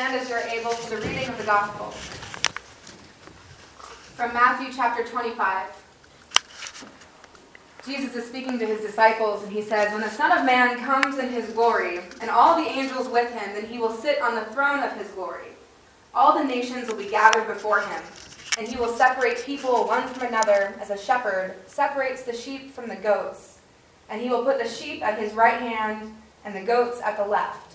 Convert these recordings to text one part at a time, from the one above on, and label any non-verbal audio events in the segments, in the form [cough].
And as you're able to the reading of the gospel from Matthew chapter 25. Jesus is speaking to his disciples, and he says, When the Son of Man comes in his glory, and all the angels with him, then he will sit on the throne of his glory. All the nations will be gathered before him, and he will separate people one from another, as a shepherd separates the sheep from the goats. And he will put the sheep at his right hand, and the goats at the left.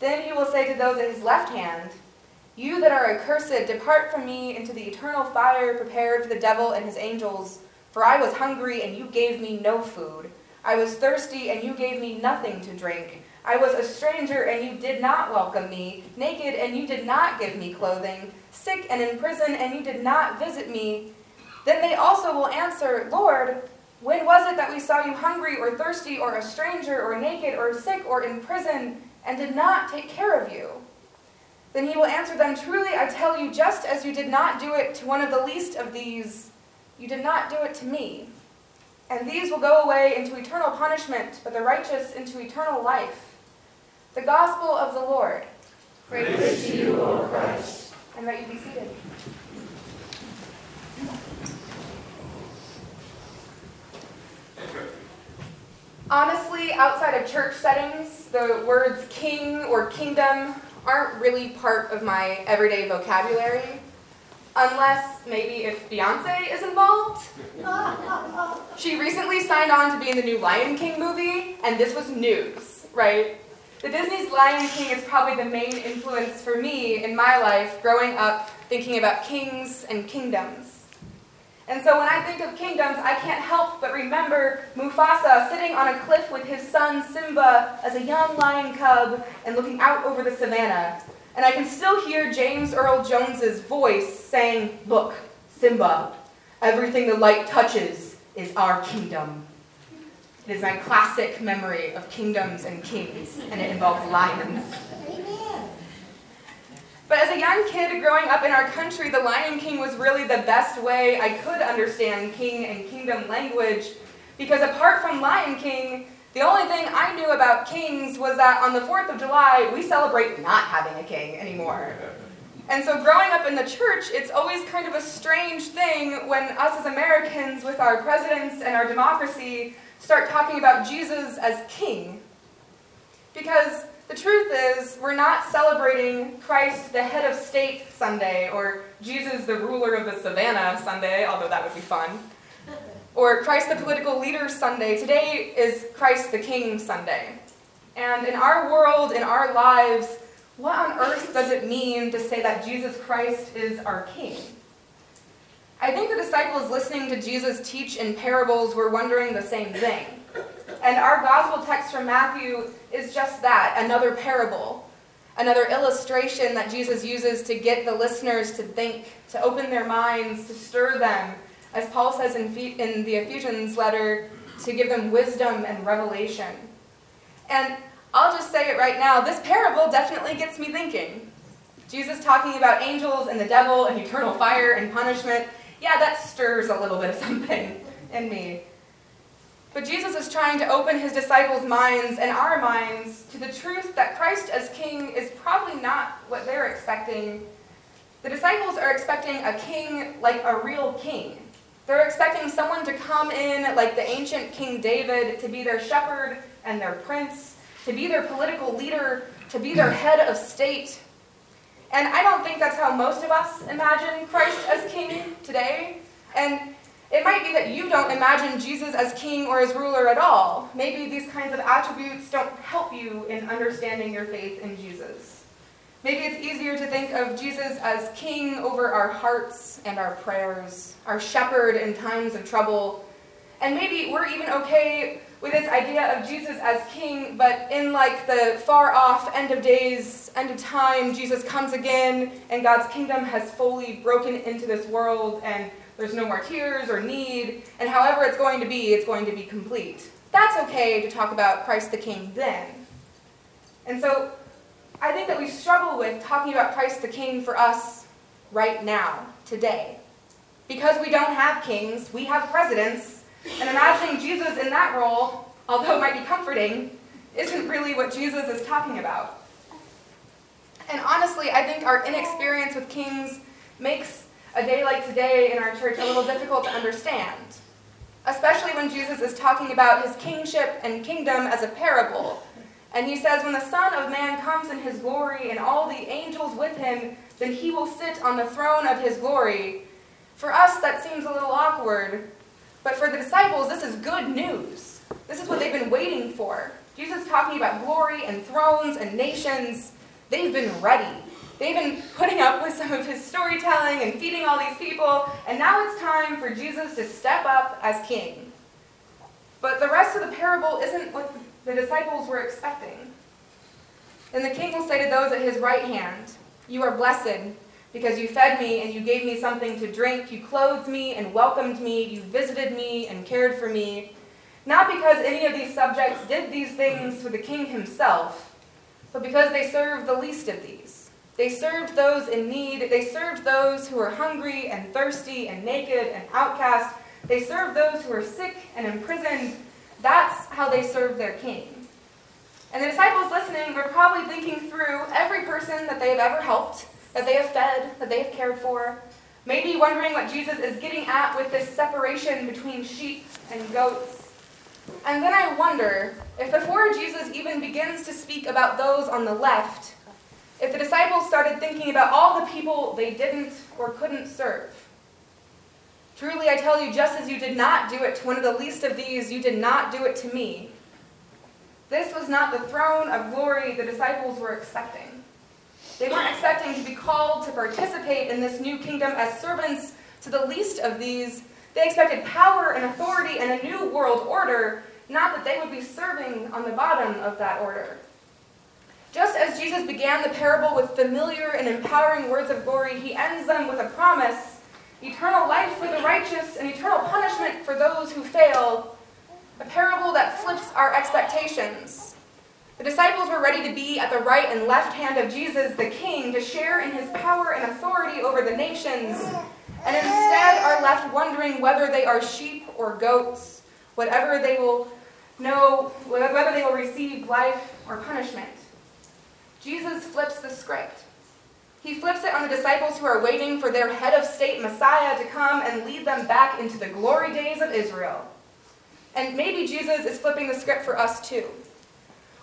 Then he will say to those at his left hand, You that are accursed, depart from me into the eternal fire prepared for the devil and his angels. For I was hungry, and you gave me no food. I was thirsty, and you gave me nothing to drink. I was a stranger, and you did not welcome me, naked, and you did not give me clothing, sick and in prison, and you did not visit me. Then they also will answer, Lord, when was it that we saw you hungry, or thirsty, or a stranger, or naked, or sick, or in prison, and did not take care of you? Then he will answer them, Truly I tell you, just as you did not do it to one of the least of these, you did not do it to me. And these will go away into eternal punishment, but the righteous into eternal life. The gospel of the Lord. Praise, Praise to you, O Christ. And that you be seated. Honestly, outside of church settings, the words king or kingdom aren't really part of my everyday vocabulary. Unless maybe if Beyonce is involved. [laughs] she recently signed on to be in the new Lion King movie, and this was news, right? The Disney's Lion King is probably the main influence for me in my life growing up thinking about kings and kingdoms. And so when I think of kingdoms, I can't help but remember Mufasa sitting on a cliff with his son Simba as a young lion cub and looking out over the savannah. And I can still hear James Earl Jones's voice saying, Look, Simba, everything the light touches is our kingdom. It is my classic memory of kingdoms and kings, and it involves lions. A young kid growing up in our country, the Lion King was really the best way I could understand king and kingdom language because apart from Lion King, the only thing I knew about kings was that on the 4th of July, we celebrate not having a king anymore. And so growing up in the church, it's always kind of a strange thing when us as Americans, with our presidents and our democracy, start talking about Jesus as king. Because the truth is, we're not celebrating Christ, the head of state Sunday, or Jesus, the ruler of the savannah Sunday, although that would be fun, or Christ, the political leader Sunday. Today is Christ, the King Sunday. And in our world, in our lives, what on earth does it mean to say that Jesus Christ is our King? I think the disciples listening to Jesus teach in parables were wondering the same thing. And our gospel text from Matthew is just that another parable, another illustration that Jesus uses to get the listeners to think, to open their minds, to stir them, as Paul says in, in the Ephesians letter, to give them wisdom and revelation. And I'll just say it right now this parable definitely gets me thinking. Jesus talking about angels and the devil and eternal fire and punishment, yeah, that stirs a little bit of [laughs] something in me. But Jesus is trying to open his disciples' minds and our minds to the truth that Christ as king is probably not what they're expecting. The disciples are expecting a king like a real king. They're expecting someone to come in like the ancient King David to be their shepherd and their prince, to be their political leader, to be their head of state. And I don't think that's how most of us imagine Christ as king today. And it might be that you don't imagine Jesus as king or as ruler at all. Maybe these kinds of attributes don't help you in understanding your faith in Jesus. Maybe it's easier to think of Jesus as king over our hearts and our prayers, our shepherd in times of trouble. And maybe we're even okay with this idea of Jesus as king, but in like the far off end of days, end of time, Jesus comes again and God's kingdom has fully broken into this world and there's no more tears or need, and however it's going to be, it's going to be complete. That's okay to talk about Christ the King then. And so I think that we struggle with talking about Christ the King for us right now, today. Because we don't have kings, we have presidents, and imagining Jesus in that role, although it might be comforting, isn't really what Jesus is talking about. And honestly, I think our inexperience with kings makes a day like today in our church a little difficult to understand, especially when Jesus is talking about his kingship and kingdom as a parable. And he says, When the Son of Man comes in his glory and all the angels with him, then he will sit on the throne of his glory. For us, that seems a little awkward, but for the disciples, this is good news. This is what they've been waiting for. Jesus talking about glory and thrones and nations. They've been ready. They've been putting up with some of his storytelling and feeding all these people, and now it's time for Jesus to step up as king. But the rest of the parable isn't what the disciples were expecting. And the king will say to those at his right hand, You are blessed, because you fed me and you gave me something to drink, you clothed me and welcomed me, you visited me and cared for me. Not because any of these subjects did these things for the king himself, but because they served the least of these. They served those in need. They served those who were hungry and thirsty and naked and outcast. They served those who were sick and imprisoned. That's how they served their king. And the disciples listening were probably thinking through every person that they have ever helped, that they have fed, that they have cared for. Maybe wondering what Jesus is getting at with this separation between sheep and goats. And then I wonder if before Jesus even begins to speak about those on the left, if the disciples started thinking about all the people they didn't or couldn't serve. Truly, I tell you, just as you did not do it to one of the least of these, you did not do it to me. This was not the throne of glory the disciples were expecting. They weren't expecting to be called to participate in this new kingdom as servants to the least of these. They expected power and authority and a new world order, not that they would be serving on the bottom of that order. Just as Jesus began the parable with familiar and empowering words of glory, he ends them with a promise eternal life for the righteous and eternal punishment for those who fail. A parable that flips our expectations. The disciples were ready to be at the right and left hand of Jesus, the King, to share in his power and authority over the nations, and instead are left wondering whether they are sheep or goats, whatever they will know, whether they will receive life or punishment. Jesus flips the script. He flips it on the disciples who are waiting for their head of state Messiah to come and lead them back into the glory days of Israel. And maybe Jesus is flipping the script for us too.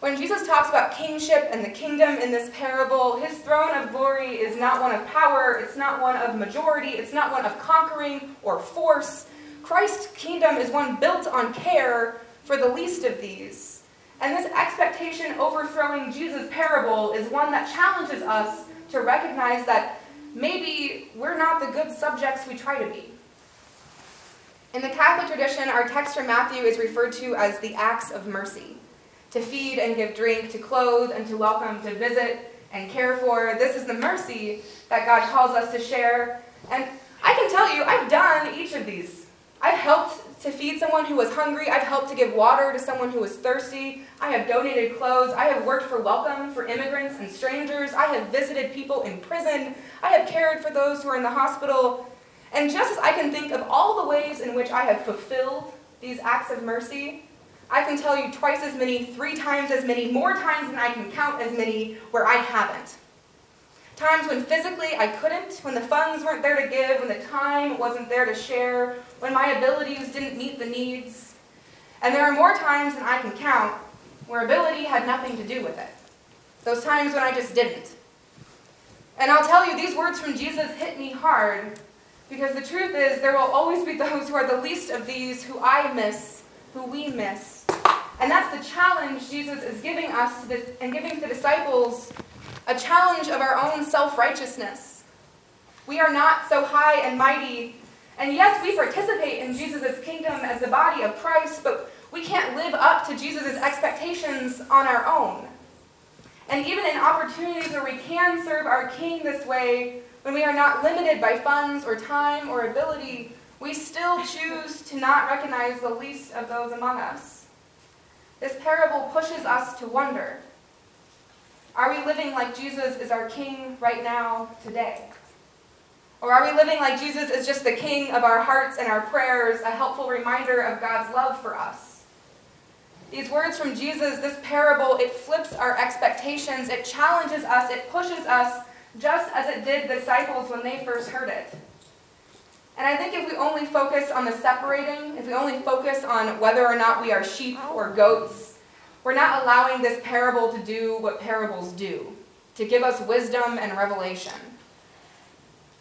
When Jesus talks about kingship and the kingdom in this parable, his throne of glory is not one of power, it's not one of majority, it's not one of conquering or force. Christ's kingdom is one built on care for the least of these. And this expectation overthrowing Jesus' parable is one that challenges us to recognize that maybe we're not the good subjects we try to be. In the Catholic tradition, our text from Matthew is referred to as the acts of mercy to feed and give drink, to clothe and to welcome, to visit and care for. This is the mercy that God calls us to share. And I can tell you, I've done each of these. I've helped to feed someone who was hungry. I've helped to give water to someone who was thirsty. I have donated clothes. I have worked for welcome for immigrants and strangers. I have visited people in prison. I have cared for those who are in the hospital. And just as I can think of all the ways in which I have fulfilled these acts of mercy, I can tell you twice as many, three times as many, more times than I can count as many where I haven't. Times when physically I couldn't, when the funds weren't there to give, when the time wasn't there to share, when my abilities didn't meet the needs. And there are more times than I can count where ability had nothing to do with it. Those times when I just didn't. And I'll tell you, these words from Jesus hit me hard Because the truth is, there will always be [laughs] those who are the least of these who I miss, who we miss. And that's the challenge Jesus is giving us and giving to the disciples a challenge of our own self righteousness. We are not so high and mighty. And yes, we participate in Jesus' kingdom as the body of Christ, but we can't live up to Jesus' expectations on our own. And even in opportunities where we can serve our King this way, when we are not limited by funds or time or ability, we still choose to not recognize the least of those among us. This parable pushes us to wonder Are we living like Jesus is our King right now, today? Or are we living like Jesus is just the King of our hearts and our prayers, a helpful reminder of God's love for us? These words from Jesus, this parable, it flips our expectations, it challenges us, it pushes us just as it did the disciples when they first heard it. And I think if we only focus on the separating, if we only focus on whether or not we are sheep or goats, we're not allowing this parable to do what parables do to give us wisdom and revelation.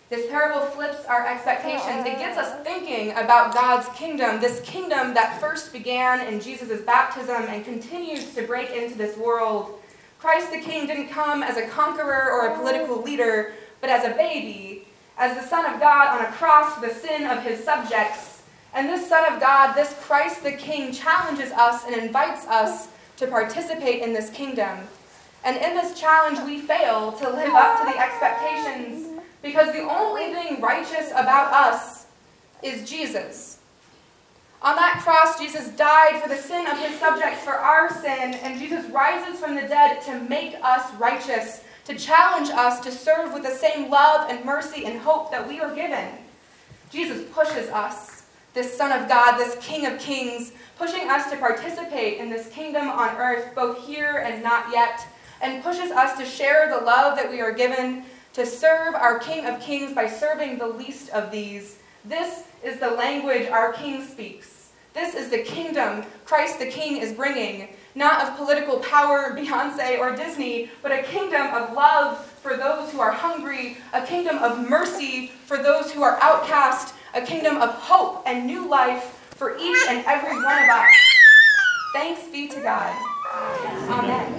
This parable flips our expectations. It gets us thinking about God's kingdom, this kingdom that first began in Jesus' baptism and continues to break into this world Christ the King didn't come as a conqueror or a political leader, but as a baby, as the Son of God on a cross for the sin of his subjects. And this Son of God, this Christ the King, challenges us and invites us to participate in this kingdom. And in this challenge, we fail to live up to the expectations because the only thing righteous about us is Jesus. On that cross, Jesus died for the sin of his subjects, for our sin, and Jesus rises from the dead to make us righteous, to challenge us to serve with the same love and mercy and hope that we are given. Jesus pushes us, this Son of God, this King of Kings, pushing us to participate in this kingdom on earth, both here and not yet, and pushes us to share the love that we are given, to serve our King of Kings by serving the least of these this is the language our King speaks. This is the kingdom Christ the King is bringing, not of political power, [laughs] Beyonce, or Disney, but a kingdom of love for those who are hungry, a kingdom of mercy for those who are outcast, a kingdom of hope and new life for each and every one of us. Thanks be to God. Amen.